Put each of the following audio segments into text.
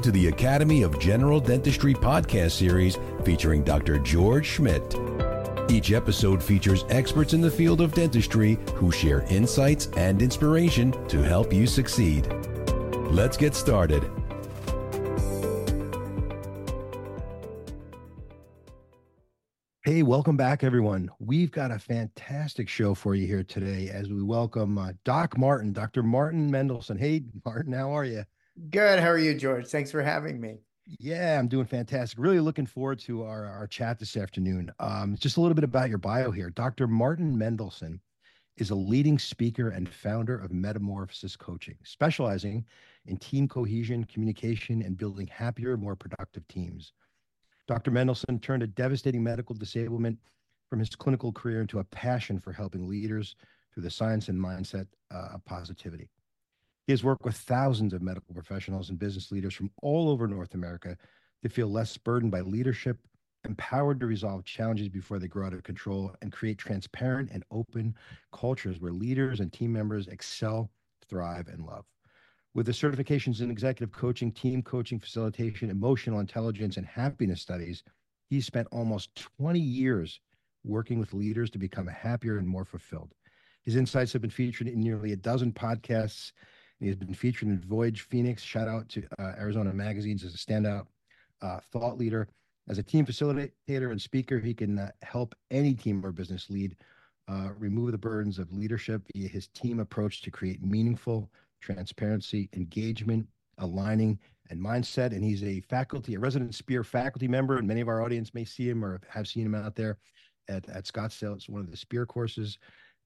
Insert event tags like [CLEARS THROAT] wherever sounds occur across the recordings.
Welcome to the Academy of General Dentistry podcast series featuring Dr. George Schmidt. Each episode features experts in the field of dentistry who share insights and inspiration to help you succeed. Let's get started. Hey, welcome back, everyone. We've got a fantastic show for you here today as we welcome uh, Doc Martin, Dr. Martin Mendelson. Hey, Martin, how are you? Good. How are you, George? Thanks for having me. Yeah, I'm doing fantastic. Really looking forward to our, our chat this afternoon. Um, just a little bit about your bio here. Dr. Martin Mendelson is a leading speaker and founder of Metamorphosis Coaching, specializing in team cohesion, communication, and building happier, more productive teams. Dr. Mendelson turned a devastating medical disablement from his clinical career into a passion for helping leaders through the science and mindset uh, of positivity. He has worked with thousands of medical professionals and business leaders from all over North America to feel less burdened by leadership, empowered to resolve challenges before they grow out of control, and create transparent and open cultures where leaders and team members excel, thrive, and love. With the certifications in executive coaching, team coaching, facilitation, emotional intelligence, and happiness studies, he's spent almost 20 years working with leaders to become happier and more fulfilled. His insights have been featured in nearly a dozen podcasts. He has been featured in Voyage Phoenix. Shout out to uh, Arizona Magazines as a standout uh, thought leader. As a team facilitator and speaker, he can uh, help any team or business lead uh, remove the burdens of leadership via his team approach to create meaningful, transparency, engagement, aligning, and mindset. And he's a faculty, a resident Spear faculty member, and many of our audience may see him or have seen him out there at, at Scottsdale. It's one of the Spear courses,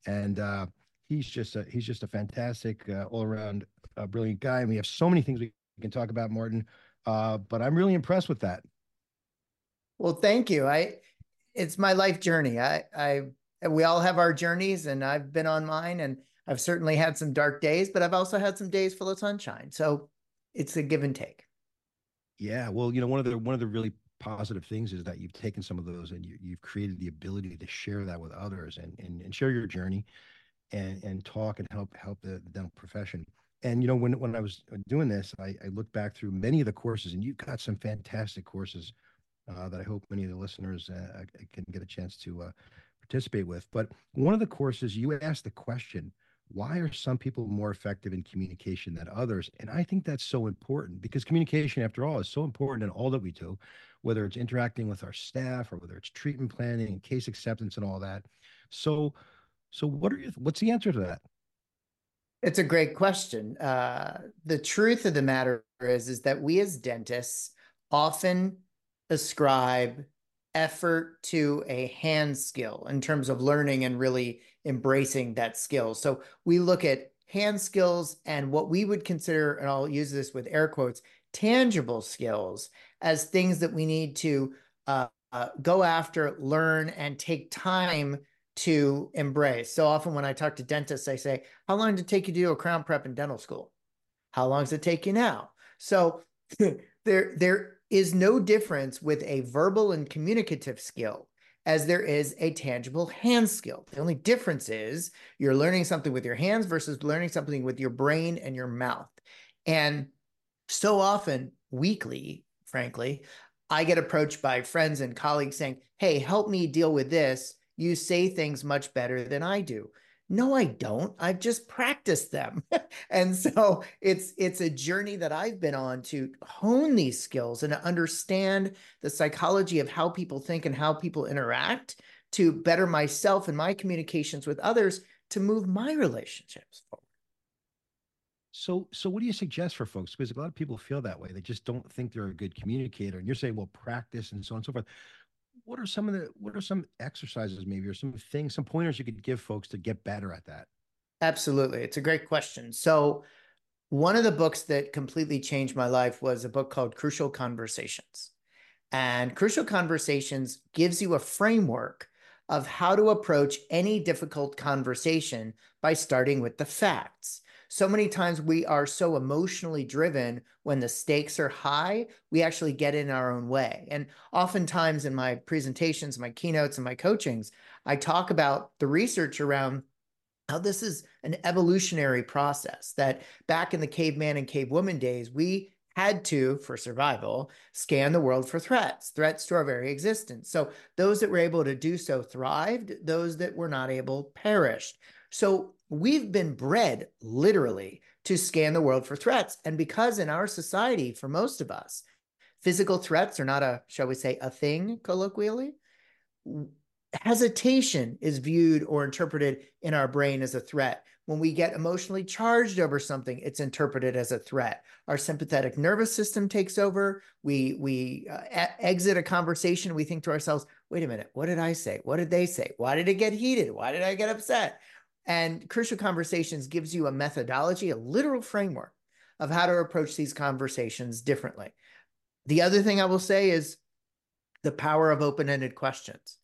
and uh, he's just a he's just a fantastic uh, all around uh, brilliant guy. And we have so many things we can talk about, Martin. Uh, but I'm really impressed with that. Well, thank you. I it's my life journey. I I we all have our journeys, and I've been on mine, and I've certainly had some dark days, but I've also had some days full of sunshine. So it's a give and take. Yeah, well, you know, one of the one of the really positive things is that you've taken some of those and you, you've created the ability to share that with others and, and and share your journey and and talk and help help the, the dental profession. And you know, when when I was doing this, I, I looked back through many of the courses, and you've got some fantastic courses uh, that I hope many of the listeners uh, can get a chance to uh, participate with. But one of the courses, you asked the question, why are some people more effective in communication than others? And I think that's so important because communication, after all, is so important in all that we do, whether it's interacting with our staff or whether it's treatment planning and case acceptance and all that. So, so what are you? What's the answer to that? It's a great question. Uh, the truth of the matter is, is that we as dentists often ascribe effort to a hand skill in terms of learning and really embracing that skill. So we look at hand skills and what we would consider, and I'll use this with air quotes, tangible skills as things that we need to uh, uh, go after, learn, and take time to embrace. So often when I talk to dentists, I say, How long did it take you to do a crown prep in dental school? How long does it take you now? So [LAUGHS] there, there is no difference with a verbal and communicative skill as there is a tangible hand skill. The only difference is you're learning something with your hands versus learning something with your brain and your mouth. And so often, weekly, frankly, I get approached by friends and colleagues saying, Hey, help me deal with this. You say things much better than I do. No, I don't. I've just practiced them. [LAUGHS] and so it's it's a journey that I've been on to hone these skills and to understand the psychology of how people think and how people interact to better myself and my communications with others to move my relationships forward. So, so what do you suggest for folks? Because a lot of people feel that way. They just don't think they're a good communicator. And you're saying, well, practice and so on and so forth what are some of the what are some exercises maybe or some things some pointers you could give folks to get better at that? Absolutely. It's a great question. So one of the books that completely changed my life was a book called crucial conversations. And crucial conversations gives you a framework of how to approach any difficult conversation by starting with the facts so many times we are so emotionally driven when the stakes are high, we actually get in our own way. And oftentimes in my presentations, my keynotes, and my coachings, I talk about the research around how this is an evolutionary process that back in the caveman and cavewoman days, we had to, for survival, scan the world for threats, threats to our very existence. So those that were able to do so thrived, those that were not able perished. So we've been bred literally to scan the world for threats. And because in our society, for most of us, physical threats are not a, shall we say, a thing colloquially, hesitation is viewed or interpreted in our brain as a threat. When we get emotionally charged over something, it's interpreted as a threat. Our sympathetic nervous system takes over. We we uh, exit a conversation. We think to ourselves, "Wait a minute, what did I say? What did they say? Why did it get heated? Why did I get upset?" And Crucial Conversations gives you a methodology, a literal framework of how to approach these conversations differently. The other thing I will say is the power of open-ended questions.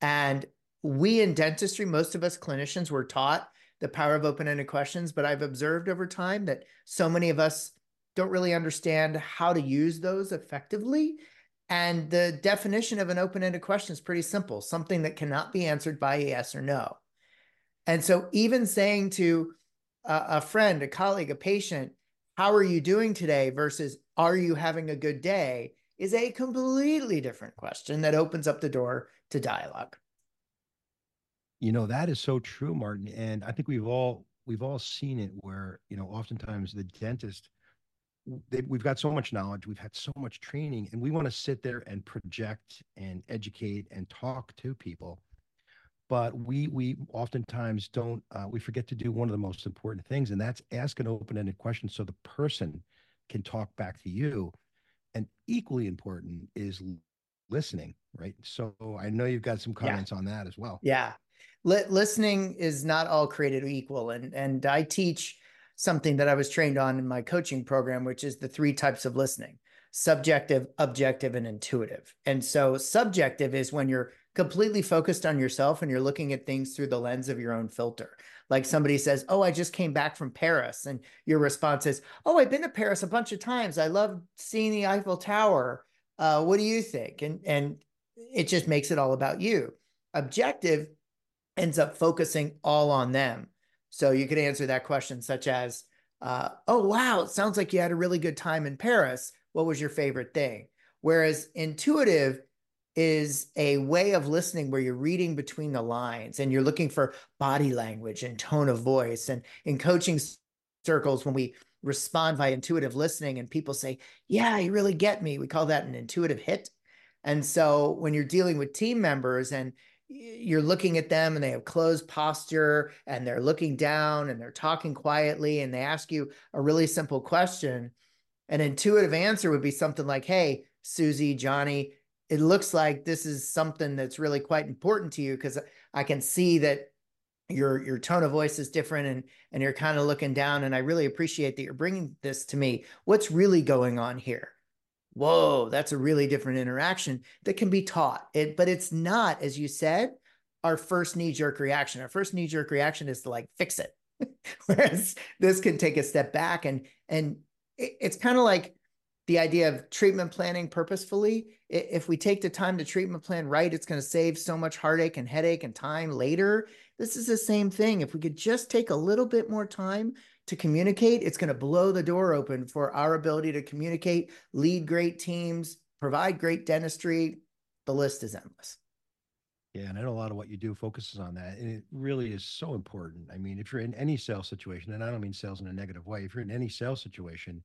And we in dentistry, most of us clinicians were taught the power of open ended questions, but I've observed over time that so many of us don't really understand how to use those effectively. And the definition of an open ended question is pretty simple something that cannot be answered by a yes or no. And so, even saying to a, a friend, a colleague, a patient, how are you doing today versus are you having a good day is a completely different question that opens up the door to dialogue. You know, that is so true, Martin. And I think we've all we've all seen it where, you know, oftentimes the dentist they, we've got so much knowledge, we've had so much training, and we want to sit there and project and educate and talk to people. But we we oftentimes don't uh, we forget to do one of the most important things, and that's ask an open-ended question so the person can talk back to you and equally important is listening, right? So I know you've got some comments yeah. on that as well. Yeah. L- listening is not all created equal. And, and I teach something that I was trained on in my coaching program, which is the three types of listening subjective, objective, and intuitive. And so, subjective is when you're completely focused on yourself and you're looking at things through the lens of your own filter. Like somebody says, Oh, I just came back from Paris. And your response is, Oh, I've been to Paris a bunch of times. I love seeing the Eiffel Tower. Uh, what do you think? And, and it just makes it all about you. Objective ends up focusing all on them. So you could answer that question, such as, uh, Oh, wow, it sounds like you had a really good time in Paris. What was your favorite thing? Whereas intuitive is a way of listening where you're reading between the lines and you're looking for body language and tone of voice. And in coaching circles, when we respond by intuitive listening and people say, Yeah, you really get me, we call that an intuitive hit. And so when you're dealing with team members and you're looking at them and they have closed posture and they're looking down and they're talking quietly and they ask you a really simple question, an intuitive answer would be something like, Hey, Susie, Johnny, it looks like this is something that's really quite important to you because I can see that your your tone of voice is different and and you're kind of looking down and I really appreciate that you're bringing this to me. What's really going on here? Whoa, that's a really different interaction that can be taught. It but it's not as you said our first knee jerk reaction. Our first knee jerk reaction is to like fix it. [LAUGHS] Whereas this can take a step back and and it, it's kind of like the idea of treatment planning purposefully. If we take the time to treatment plan right, it's going to save so much heartache and headache and time later. This is the same thing. If we could just take a little bit more time to communicate, it's going to blow the door open for our ability to communicate, lead great teams, provide great dentistry. The list is endless. Yeah, and I know a lot of what you do focuses on that. And it really is so important. I mean, if you're in any sales situation, and I don't mean sales in a negative way, if you're in any sales situation,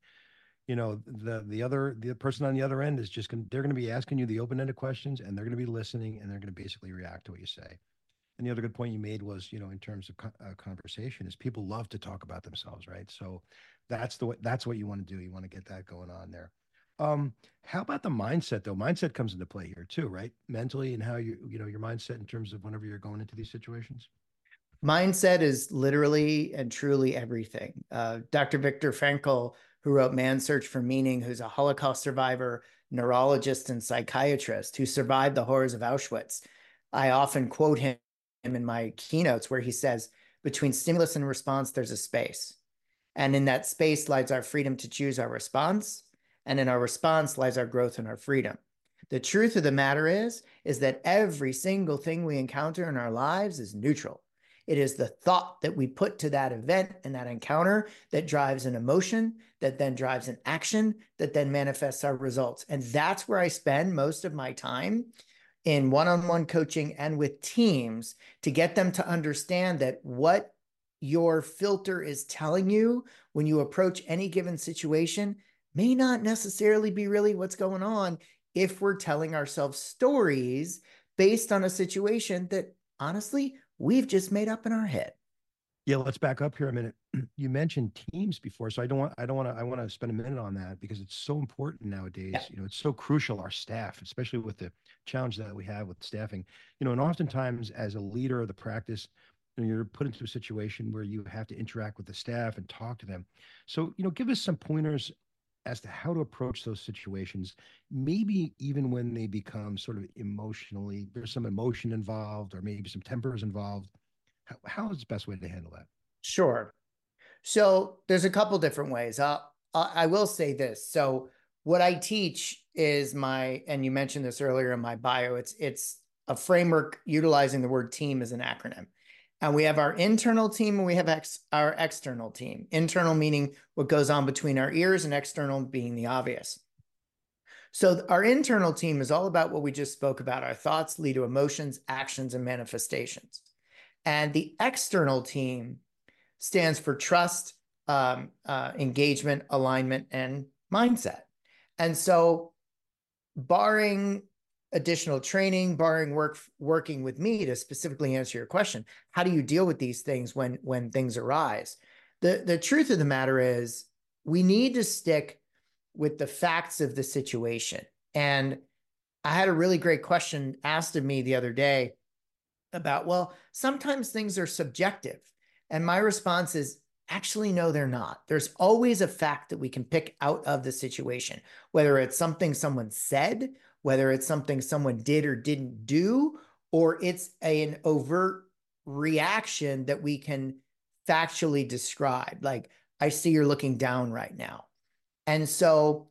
you know the the other the person on the other end is just going they're to be asking you the open-ended questions and they're going to be listening and they're going to basically react to what you say. And the other good point you made was you know in terms of co- uh, conversation is people love to talk about themselves right? So that's the way that's what you want to do. You want to get that going on there. Um how about the mindset though? Mindset comes into play here too right? Mentally and how you you know your mindset in terms of whenever you're going into these situations? Mindset is literally and truly everything. Uh, dr viktor frankl who wrote Man's Search for Meaning, who's a Holocaust survivor, neurologist, and psychiatrist who survived the horrors of Auschwitz. I often quote him in my keynotes where he says, Between stimulus and response, there's a space. And in that space lies our freedom to choose our response. And in our response lies our growth and our freedom. The truth of the matter is, is that every single thing we encounter in our lives is neutral. It is the thought that we put to that event and that encounter that drives an emotion, that then drives an action, that then manifests our results. And that's where I spend most of my time in one on one coaching and with teams to get them to understand that what your filter is telling you when you approach any given situation may not necessarily be really what's going on if we're telling ourselves stories based on a situation that honestly we've just made up in our head. Yeah, let's back up here a minute. [CLEARS THROAT] You mentioned teams before, so I don't want I don't want to I want to spend a minute on that because it's so important nowadays. Yeah. You know, it's so crucial our staff, especially with the challenge that we have with staffing. You know, and oftentimes as a leader of the practice, you know, you're put into a situation where you have to interact with the staff and talk to them. So, you know, give us some pointers as to how to approach those situations, maybe even when they become sort of emotionally, there's some emotion involved or maybe some tempers involved. How, how is the best way to handle that? Sure. So there's a couple different ways. Uh, I will say this. So what I teach is my, and you mentioned this earlier in my bio. It's it's a framework utilizing the word team as an acronym. And we have our internal team and we have ex- our external team. Internal meaning what goes on between our ears, and external being the obvious. So, our internal team is all about what we just spoke about. Our thoughts lead to emotions, actions, and manifestations. And the external team stands for trust, um, uh, engagement, alignment, and mindset. And so, barring additional training, barring work working with me to specifically answer your question. How do you deal with these things when when things arise? The the truth of the matter is we need to stick with the facts of the situation. And I had a really great question asked of me the other day about, well, sometimes things are subjective. And my response is actually, no, they're not. There's always a fact that we can pick out of the situation, whether it's something someone said whether it's something someone did or didn't do, or it's a, an overt reaction that we can factually describe. Like, I see you're looking down right now. And so,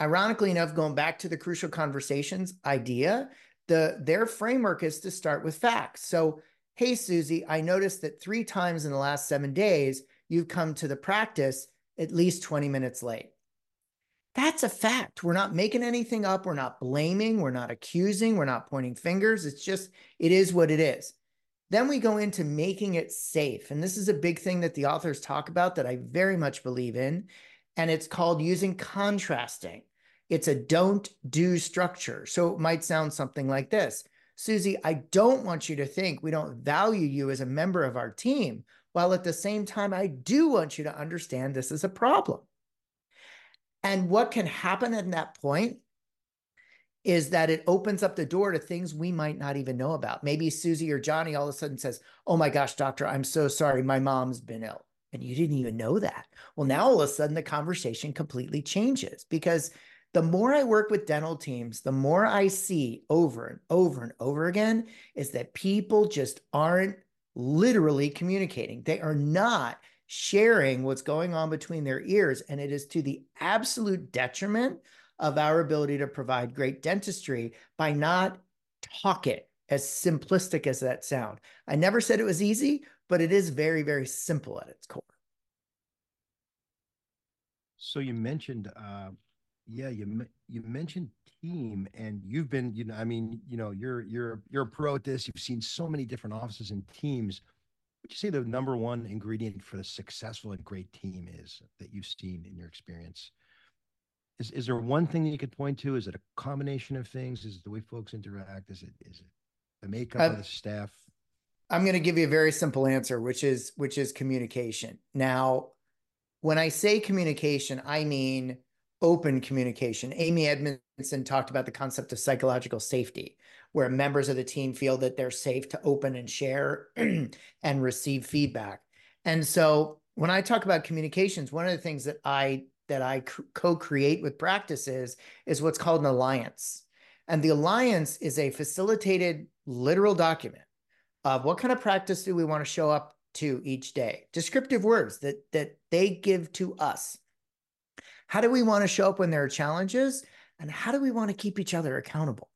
ironically enough, going back to the crucial conversations idea, the their framework is to start with facts. So, hey, Susie, I noticed that three times in the last seven days, you've come to the practice at least 20 minutes late. That's a fact. We're not making anything up. We're not blaming. We're not accusing. We're not pointing fingers. It's just, it is what it is. Then we go into making it safe. And this is a big thing that the authors talk about that I very much believe in. And it's called using contrasting. It's a don't do structure. So it might sound something like this Susie, I don't want you to think we don't value you as a member of our team, while at the same time, I do want you to understand this is a problem. And what can happen at that point is that it opens up the door to things we might not even know about. Maybe Susie or Johnny all of a sudden says, Oh my gosh, doctor, I'm so sorry. My mom's been ill. And you didn't even know that. Well, now all of a sudden the conversation completely changes because the more I work with dental teams, the more I see over and over and over again is that people just aren't literally communicating. They are not sharing what's going on between their ears. And it is to the absolute detriment of our ability to provide great dentistry by not talk it as simplistic as that sound. I never said it was easy, but it is very, very simple at its core. So you mentioned, uh, yeah, you you mentioned team, and you've been, you know, I mean, you know, you're you're you're a pro at this. You've seen so many different offices and teams would you say the number one ingredient for a successful and great team is that you've seen in your experience? Is is there one thing that you could point to? Is it a combination of things? Is it the way folks interact? Is it is it the makeup uh, of the staff? I'm going to give you a very simple answer, which is which is communication. Now, when I say communication, I mean open communication. Amy Edmondson talked about the concept of psychological safety, where members of the team feel that they're safe to open and share [CLEARS THROAT] and receive feedback. And so when I talk about communications, one of the things that I that I co-create with practices is what's called an alliance. And the alliance is a facilitated literal document of what kind of practice do we want to show up to each day. Descriptive words that that they give to us. How do we want to show up when there are challenges? And how do we want to keep each other accountable?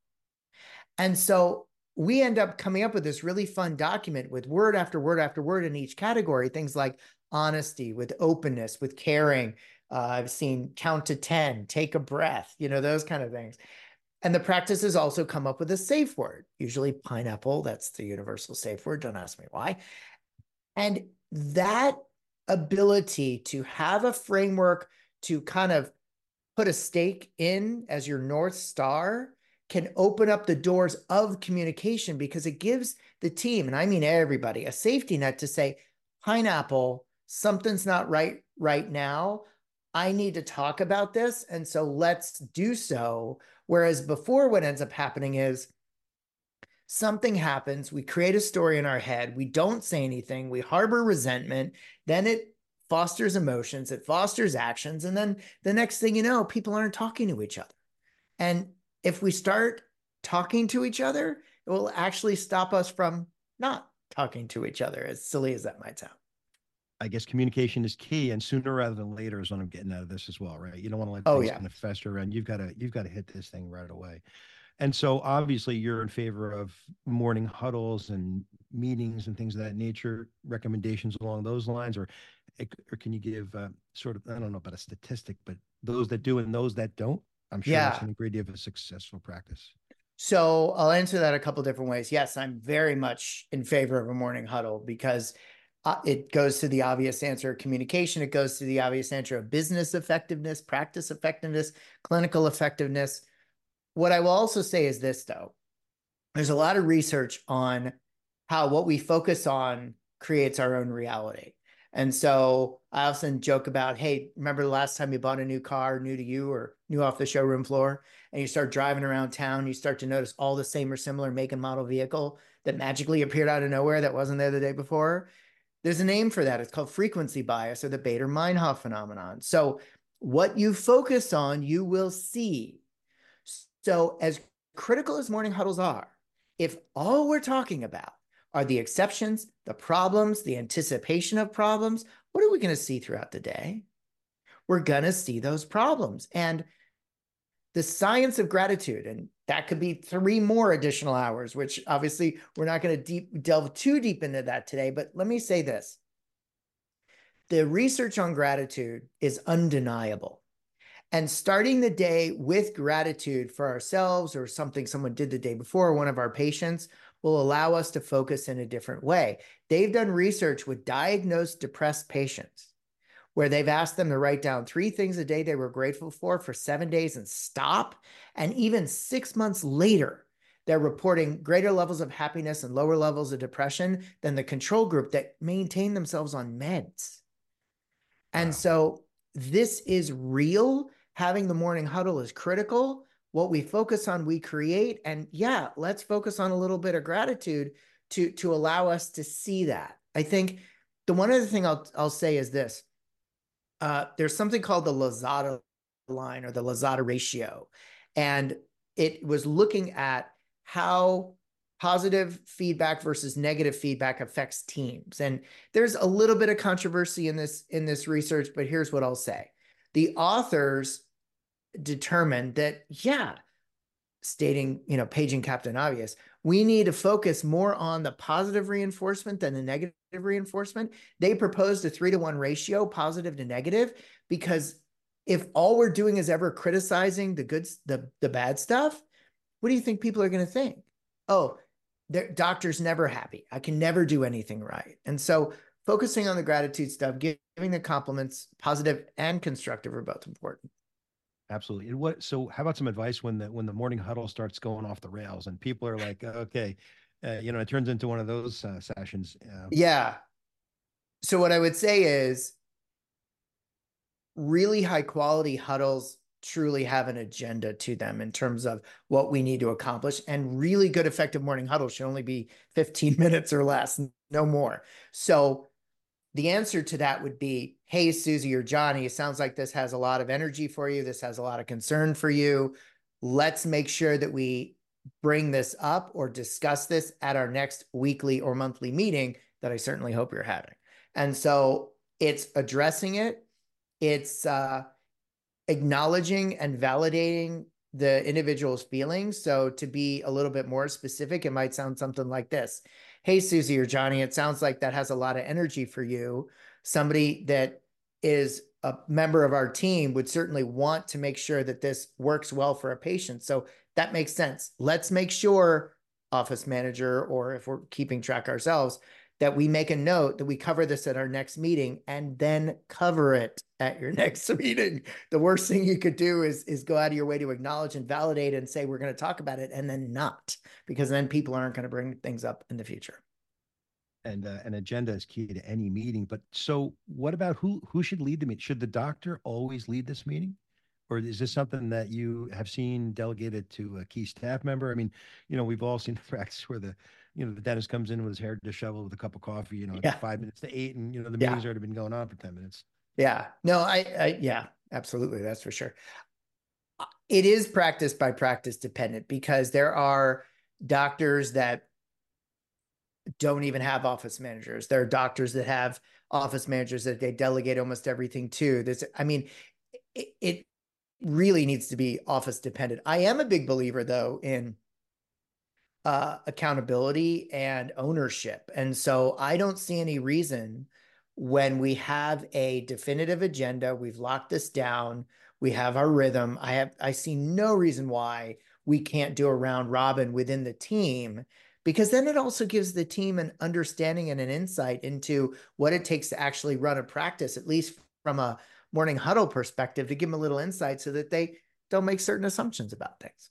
And so we end up coming up with this really fun document with word after word after word in each category, things like honesty, with openness, with caring. Uh, I've seen count to 10, take a breath, you know, those kind of things. And the practices also come up with a safe word, usually pineapple. That's the universal safe word. Don't ask me why. And that ability to have a framework to kind of put a stake in as your North Star can open up the doors of communication because it gives the team, and I mean everybody, a safety net to say, pineapple, something's not right right now. I need to talk about this. And so let's do so. Whereas before, what ends up happening is something happens, we create a story in our head, we don't say anything, we harbor resentment, then it fosters emotions, it fosters actions. And then the next thing you know, people aren't talking to each other. And if we start talking to each other, it will actually stop us from not talking to each other, as silly as that might sound. I guess communication is key, and sooner rather than later is what I'm getting out of this as well, right? You don't want to let oh, things yeah. kind of fester around. You've got to you've got to hit this thing right away. And so obviously you're in favor of morning huddles and meetings and things of that nature, recommendations along those lines, or or can you give uh, sort of I don't know about a statistic, but those that do and those that don't, I'm sure Yeah. that's an ingredient of a successful practice. So I'll answer that a couple different ways. Yes, I'm very much in favor of a morning huddle because uh, it goes to the obvious answer of communication. It goes to the obvious answer of business effectiveness, practice effectiveness, clinical effectiveness. What I will also say is this, though there's a lot of research on how what we focus on creates our own reality. And so I often joke about, hey, remember the last time you bought a new car, new to you or new off the showroom floor, and you start driving around town, you start to notice all the same or similar make and model vehicle that magically appeared out of nowhere that wasn't there the day before. There's a name for that. It's called frequency bias or the Baader Meinhof phenomenon. So what you focus on, you will see. So as critical as morning huddles are, if all we're talking about are the exceptions, the problems, the anticipation of problems. What are we going to see throughout the day? We're going to see those problems. And the science of gratitude, and that could be three more additional hours, which obviously we're not going to deep, delve too deep into that today. But let me say this the research on gratitude is undeniable. And starting the day with gratitude for ourselves or something someone did the day before, one of our patients, will allow us to focus in a different way. They've done research with diagnosed depressed patients where they've asked them to write down three things a day they were grateful for for seven days and stop. And even six months later, they're reporting greater levels of happiness and lower levels of depression than the control group that maintain themselves on meds. And Wow. so this is real. Having the morning huddle is critical what we focus on we create and yeah let's focus on a little bit of gratitude to to allow us to see that. I think the one other thing i'll i'll say is this uh, there's something called the Losada line or the Losada ratio and it was looking at how positive feedback versus negative feedback affects teams and there's a little bit of controversy in this in this research but here's what i'll say. The authors determined that, yeah, stating, you know, paging Captain Obvious, we need to focus more on the positive reinforcement than the negative reinforcement. They proposed a three to one ratio, positive to negative, because if all we're doing is ever criticizing the good, the, the bad stuff, what do you think people are going to think? Oh, their doctor's never happy. I can never do anything right. And so focusing on the gratitude stuff, giving the compliments, positive and constructive are both important. Absolutely. And what? So, how about some advice when the when the morning huddle starts going off the rails and people are like, okay, uh, you know, it turns into one of those uh, sessions. Uh, Yeah. So what I would say is really high quality huddles truly have an agenda to them in terms of what we need to accomplish and really good effective morning huddles should only be 15 [LAUGHS] minutes or less, no more. So the answer to that would be hey susie or johnny it sounds like this has a lot of energy for you this has a lot of concern for you let's make sure that we bring this up or discuss this at our next weekly or monthly meeting that i certainly hope you're having and so it's addressing it it's uh, acknowledging and validating the individual's feelings. So to be a little bit more specific, it might sound something like this. Hey, Susie or Johnny, it sounds like that has a lot of energy for you. Somebody that is a member of our team would certainly want to make sure that this works well for a patient. So that makes sense. Let's make sure, office manager, or if we're keeping track ourselves, that we make a note that we cover this at our next meeting and then cover it at your [LAUGHS] next meeting. The worst thing you could do is is go out of your way to acknowledge and validate and say we're going to talk about it and then not because then people aren't going to bring things up in the future. And uh, an agenda is key to any meeting. But so, what about who who should lead the meeting? Should the doctor always lead this meeting? or is this something that you have seen delegated to a key staff member? I mean, you know, we've all seen [LAUGHS] the practice where the you know, the dentist comes in with his hair disheveled with a cup of coffee, you know, yeah. five minutes to eight, and you know, the meeting's yeah. already been going on for 10 minutes. Yeah. No, I, I, yeah, absolutely. That's for sure. Uh, it is practice by practice dependent because there are doctors that don't even have office managers. There are doctors that have office managers that they delegate almost everything to. This, I mean, it, it really needs to be office dependent. I am a big believer though in uh, accountability and ownership. And so I don't see any reason when we have a definitive agenda, we've locked this down, we have our rhythm. I have I see no reason why we can't do a round robin within the team because then it also gives the team an understanding and an insight into what it takes to actually run a practice, at least from a morning huddle perspective, to give them a little insight so that they don't make certain assumptions about things.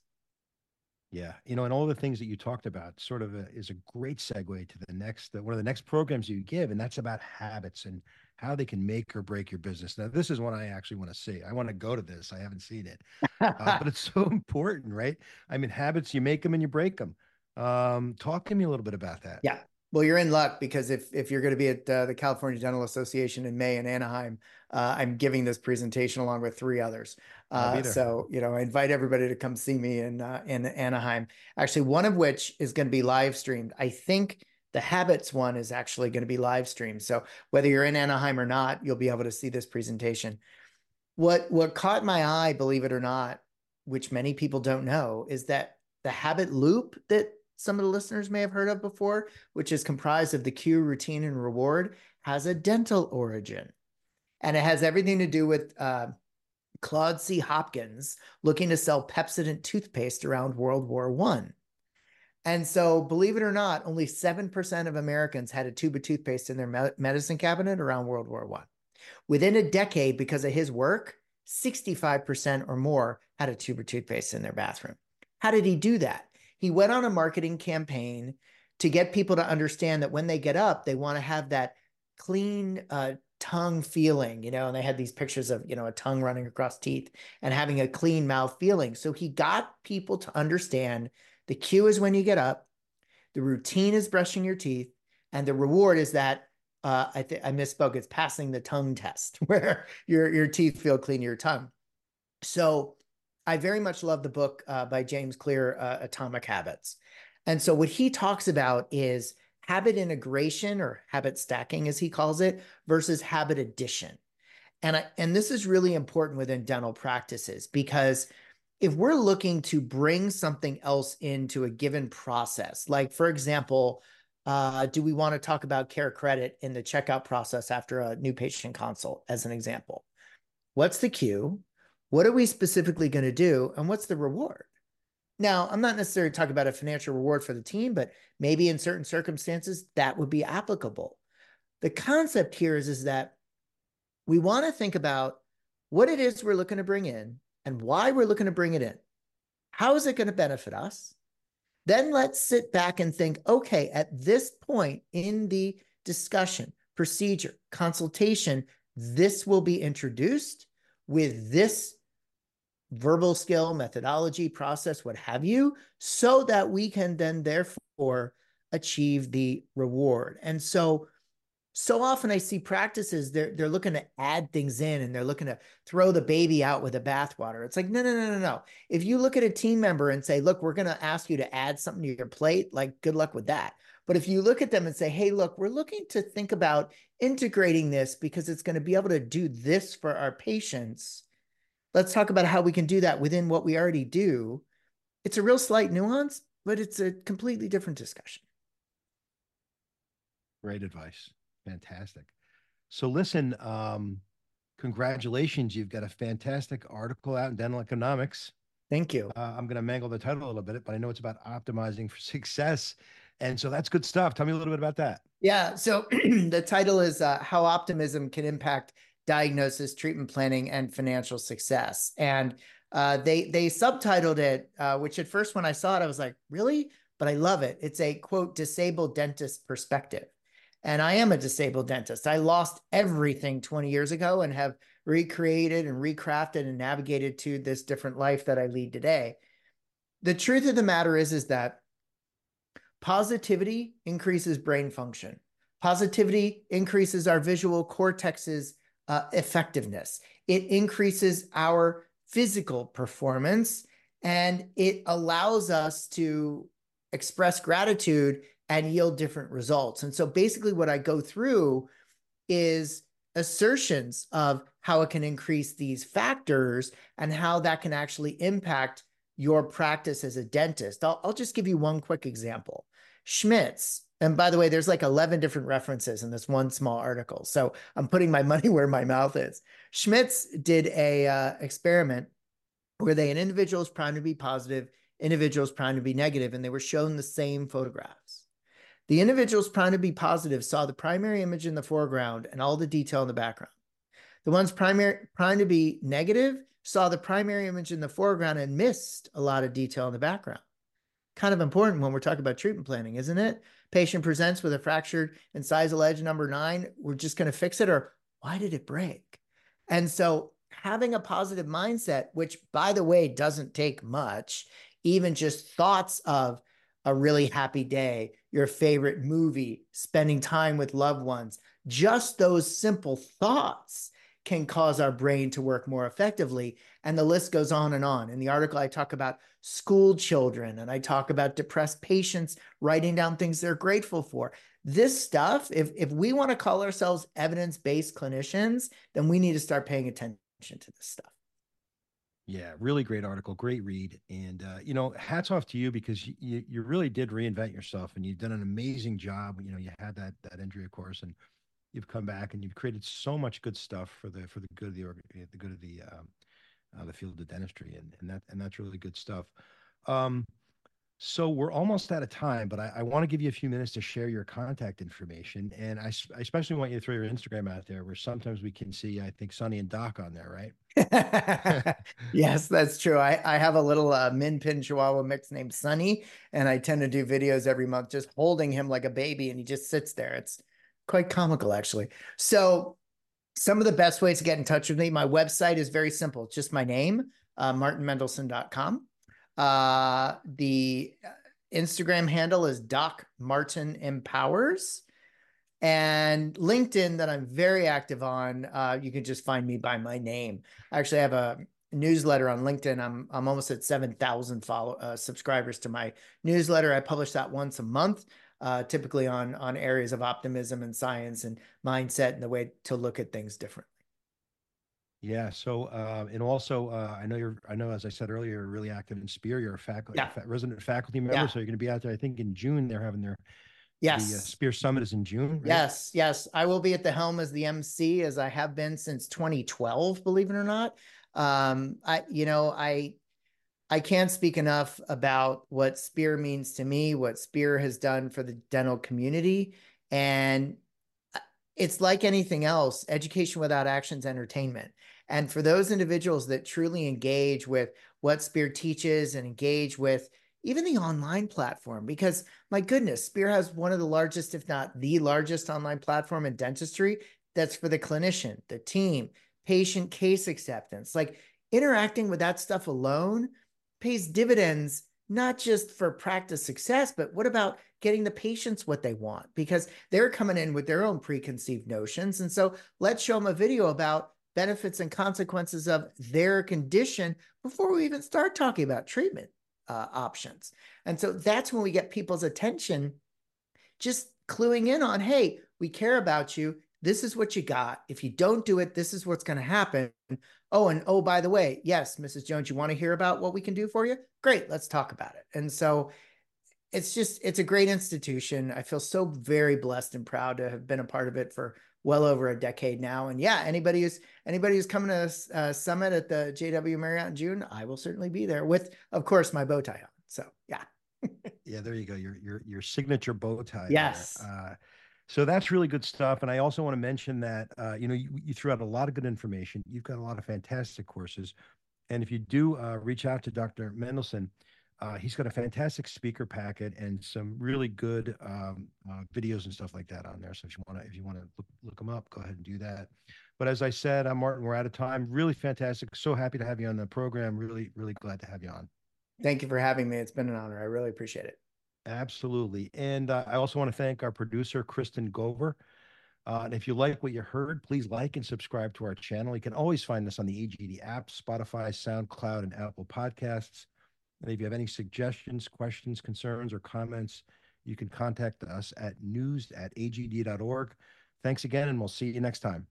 Yeah, you know, and all the things that you talked about sort of a, is a great segue to the next one of the next programs you give, and that's about habits and how they can make or break your business. Now, this is one I actually want to see. I want to go to this. I haven't seen it, uh, but [LAUGHS] it's so important, right? I mean, habits you make them and you break them. Um, talk to me a little bit about that. Yeah. Well, you're in luck because if if you're going to be at uh, the California Dental Association in May in Anaheim, uh, I'm giving this presentation along with three others. Uh, so you know, I invite everybody to come see me in uh, in Anaheim. Actually, one of which is going to be live streamed. I think the habits one is actually going to be live streamed. So whether you're in Anaheim or not, you'll be able to see this presentation. What what caught my eye, believe it or not, which many people don't know, is that the habit loop that some of the listeners may have heard of before, which is comprised of the cue, routine, and reward, has a dental origin. And it has everything to do with uh, Claude C. Hopkins looking to sell Pepsodent toothpaste around World War One. And so, believe it or not, only 7% of Americans had a tube of toothpaste in their me- medicine cabinet around World War One. Within a decade, because of his work, 65% or more had a tube of toothpaste in their bathroom. How did he do that? He went on a marketing campaign to get people to understand that when they get up, they want to have that clean uh, tongue feeling, you know, and they had these pictures of, you know, a tongue running across teeth and having a clean mouth feeling. So he got people to understand the cue is when you get up, the routine is brushing your teeth, and the reward is that uh, I think I misspoke. It's passing the tongue test [LAUGHS] where your your teeth feel clean your tongue. So I very much love the book uh, by James Clear, uh, Atomic Habits. And so what he talks about is habit integration or habit stacking, as he calls it, versus habit addition. And, I, and this is really important within dental practices because if we're looking to bring something else into a given process, like for example, uh, do we want to talk about CareCredit in the checkout process after a new patient consult, as an example? What's the cue? What are we specifically going to do? And what's the reward? Now, I'm not necessarily talking about a financial reward for the team, but maybe in certain circumstances that would be applicable. The concept here is, is that we want to think about what it is we're looking to bring in and why we're looking to bring it in. How is it going to benefit us? Then let's sit back and think okay, at this point in the discussion, procedure, consultation, this will be introduced with this verbal skill, methodology, process, what have you, so that we can then therefore achieve the reward. And so, so often I see practices they're they're looking to add things in and they're looking to throw the baby out with the bathwater. It's like no no no no no. If you look at a team member and say, "Look, we're going to ask you to add something to your plate," like good luck with that. But if you look at them and say, "Hey, look, we're looking to think about integrating this because it's going to be able to do this for our patients," let's talk about how we can do that within what we already do. It's a real slight nuance, but it's a completely different discussion. Great advice. Fantastic. So listen, um, congratulations. You've got a fantastic article out in Dental Economics. Thank you. Uh, I'm going to mangle the title a little bit, but I know it's about optimizing for [LAUGHS] success. And so that's good stuff. Tell me a little bit about that. Yeah. So [CLEARS THROAT] the title is uh, How Optimism Can Impact Diagnosis, Treatment Planning, and Financial Success. And uh, they they subtitled it, uh, which at first when I saw it, I was like, really? But I love it. It's a quote disabled dentist perspective. And I am a disabled dentist. I lost everything 20 years ago and have recreated and recrafted and navigated to this different life that I lead today. The truth of the matter is, is that positivity increases brain function. Positivity increases our visual cortex's uh, effectiveness. It increases our physical performance and it allows us to express gratitude and yield different results. And so basically, what I go through is assertions of how it can increase these factors and how that can actually impact your practice as a dentist. I'll, I'll just give you one quick example. Schmitz, and by the way, there's like 11 different references in this one small article. So I'm putting my [LAUGHS] money where my mouth is. Schmitz did a uh, experiment where they had individuals primed to be positive, individuals primed to be negative, and they were shown the same photographs. The individuals primed to be positive saw the primary image in the foreground and all the detail in the background. The ones primary primed to be negative saw the primary image in the foreground and missed a lot of detail in the background. Kind of important when we're talking about treatment planning, isn't it? Patient presents with a fractured incisal edge number nine. We're just going to fix it, or why did it break? And so, having a positive mindset, which by the way doesn't take much, even just thoughts of a really happy day, your favorite movie, spending time with loved ones. Just those simple thoughts can cause our brain to work more effectively. And the list goes on and on. In the article, I talk about school children and I talk about depressed patients writing down things they're grateful for. This stuff, if, if we want to call ourselves evidence based clinicians, then we need to start paying attention to this stuff. Yeah, really great article, great read, and uh, you know, hats off to you because you, you really did reinvent yourself, and you've done an amazing job. You know, you had that that injury, of course, and you've come back and you've created so much good stuff for the for the good of the the good of the um, uh, the field of dentistry, and and that and that's really good stuff. Um, so we're almost out of time, but I, I want to give you a few minutes to share your contact information, and I, I, especially want you to throw your Instagram out there, where sometimes we can see, I think, Sonny and Doc on there, right? [LAUGHS] yes, that's true. I, I have a little uh, Min Pin Chihuahua mix named Sonny, and I tend to do videos every month just holding him like a baby, and he just sits there. It's quite comical, actually. So, some of the best ways to get in touch with me, my website is very simple. It's just my name, uh, martinmendelson.com. Uh, the Instagram handle is Doc Martin Empowers. And LinkedIn, that I'm very active on, uh, you can just find me by my name. I actually have a newsletter on LinkedIn. I'm I'm almost at seven thousand follow uh, subscribers to my newsletter. I publish that once a month, uh, typically on on areas of optimism and science and mindset and the way to look at things differently. Yeah. So, uh, and also, uh, I know you're, I know, as I said earlier, you're really active in Spear. You're a faculty, yeah. resident faculty member. Yeah. So you're going to be out there, I think in June, they're having their, yes. The uh, Spear Summit is in June. Right? Yes. Yes. I will be at the helm as the MC as I have been since 2012, believe it or not. Um, I, you know, I, I can't speak enough about what Spear means to me, what Spear has done for the dental community. And uh, it's like anything else education without action is entertainment. And for those individuals that truly engage with what Spear teaches and engage with even the online platform, because my goodness, Spear has one of the largest, if not the largest online platform in dentistry that's for the clinician, the team, patient case acceptance. Like interacting with that stuff alone pays dividends not just for practice success, but what about getting the patients what they want? Because they're coming in with their own preconceived notions. And so let's show them a video about benefits and consequences of their condition before we even start talking about treatment uh, options. And so that's when we get people's attention, just cluing in on, hey, we care about you. This is what you got. If you don't do it, this is what's going to happen. Oh, and oh, by the way, yes, Mrs. Jones, you want to hear about what we can do for you? Great, let's talk about it. And so it's just, it's a great institution. I feel so very blessed and proud to have been a part of it for well over a decade now. And yeah, anybody who's anybody who's coming to a uh, summit at the JW Marriott in June, I will certainly be there with, of course, my bow tie on. So yeah. yeah, there you go. Your your your signature bow tie. Yes. Uh, so that's really good stuff. And I also want to mention that uh, you know you, you threw out a lot of good information. You've got a lot of fantastic courses, and if you do uh, reach out to Dr. Mendelson, uh, he's got a fantastic speaker packet and some really good um, uh, videos and stuff like that on there. So if you want to, if you want to look, look them up, go ahead and do that. But as I said, I'm Martin. We're out of time. Really fantastic. So happy to have you on the program. Really, really glad to have you on. Thank you for having me. It's been an honor. I really appreciate it. Absolutely. And uh, I also want to thank our producer, Kristen Gover. Uh, and if you like what you heard, please like and subscribe to our channel. You can always find us on the AGD app, Spotify, SoundCloud, and Apple Podcasts. And if you have any suggestions, questions, concerns, or comments, you can contact us at news at agd.org. Thanks again, and we'll see you next time.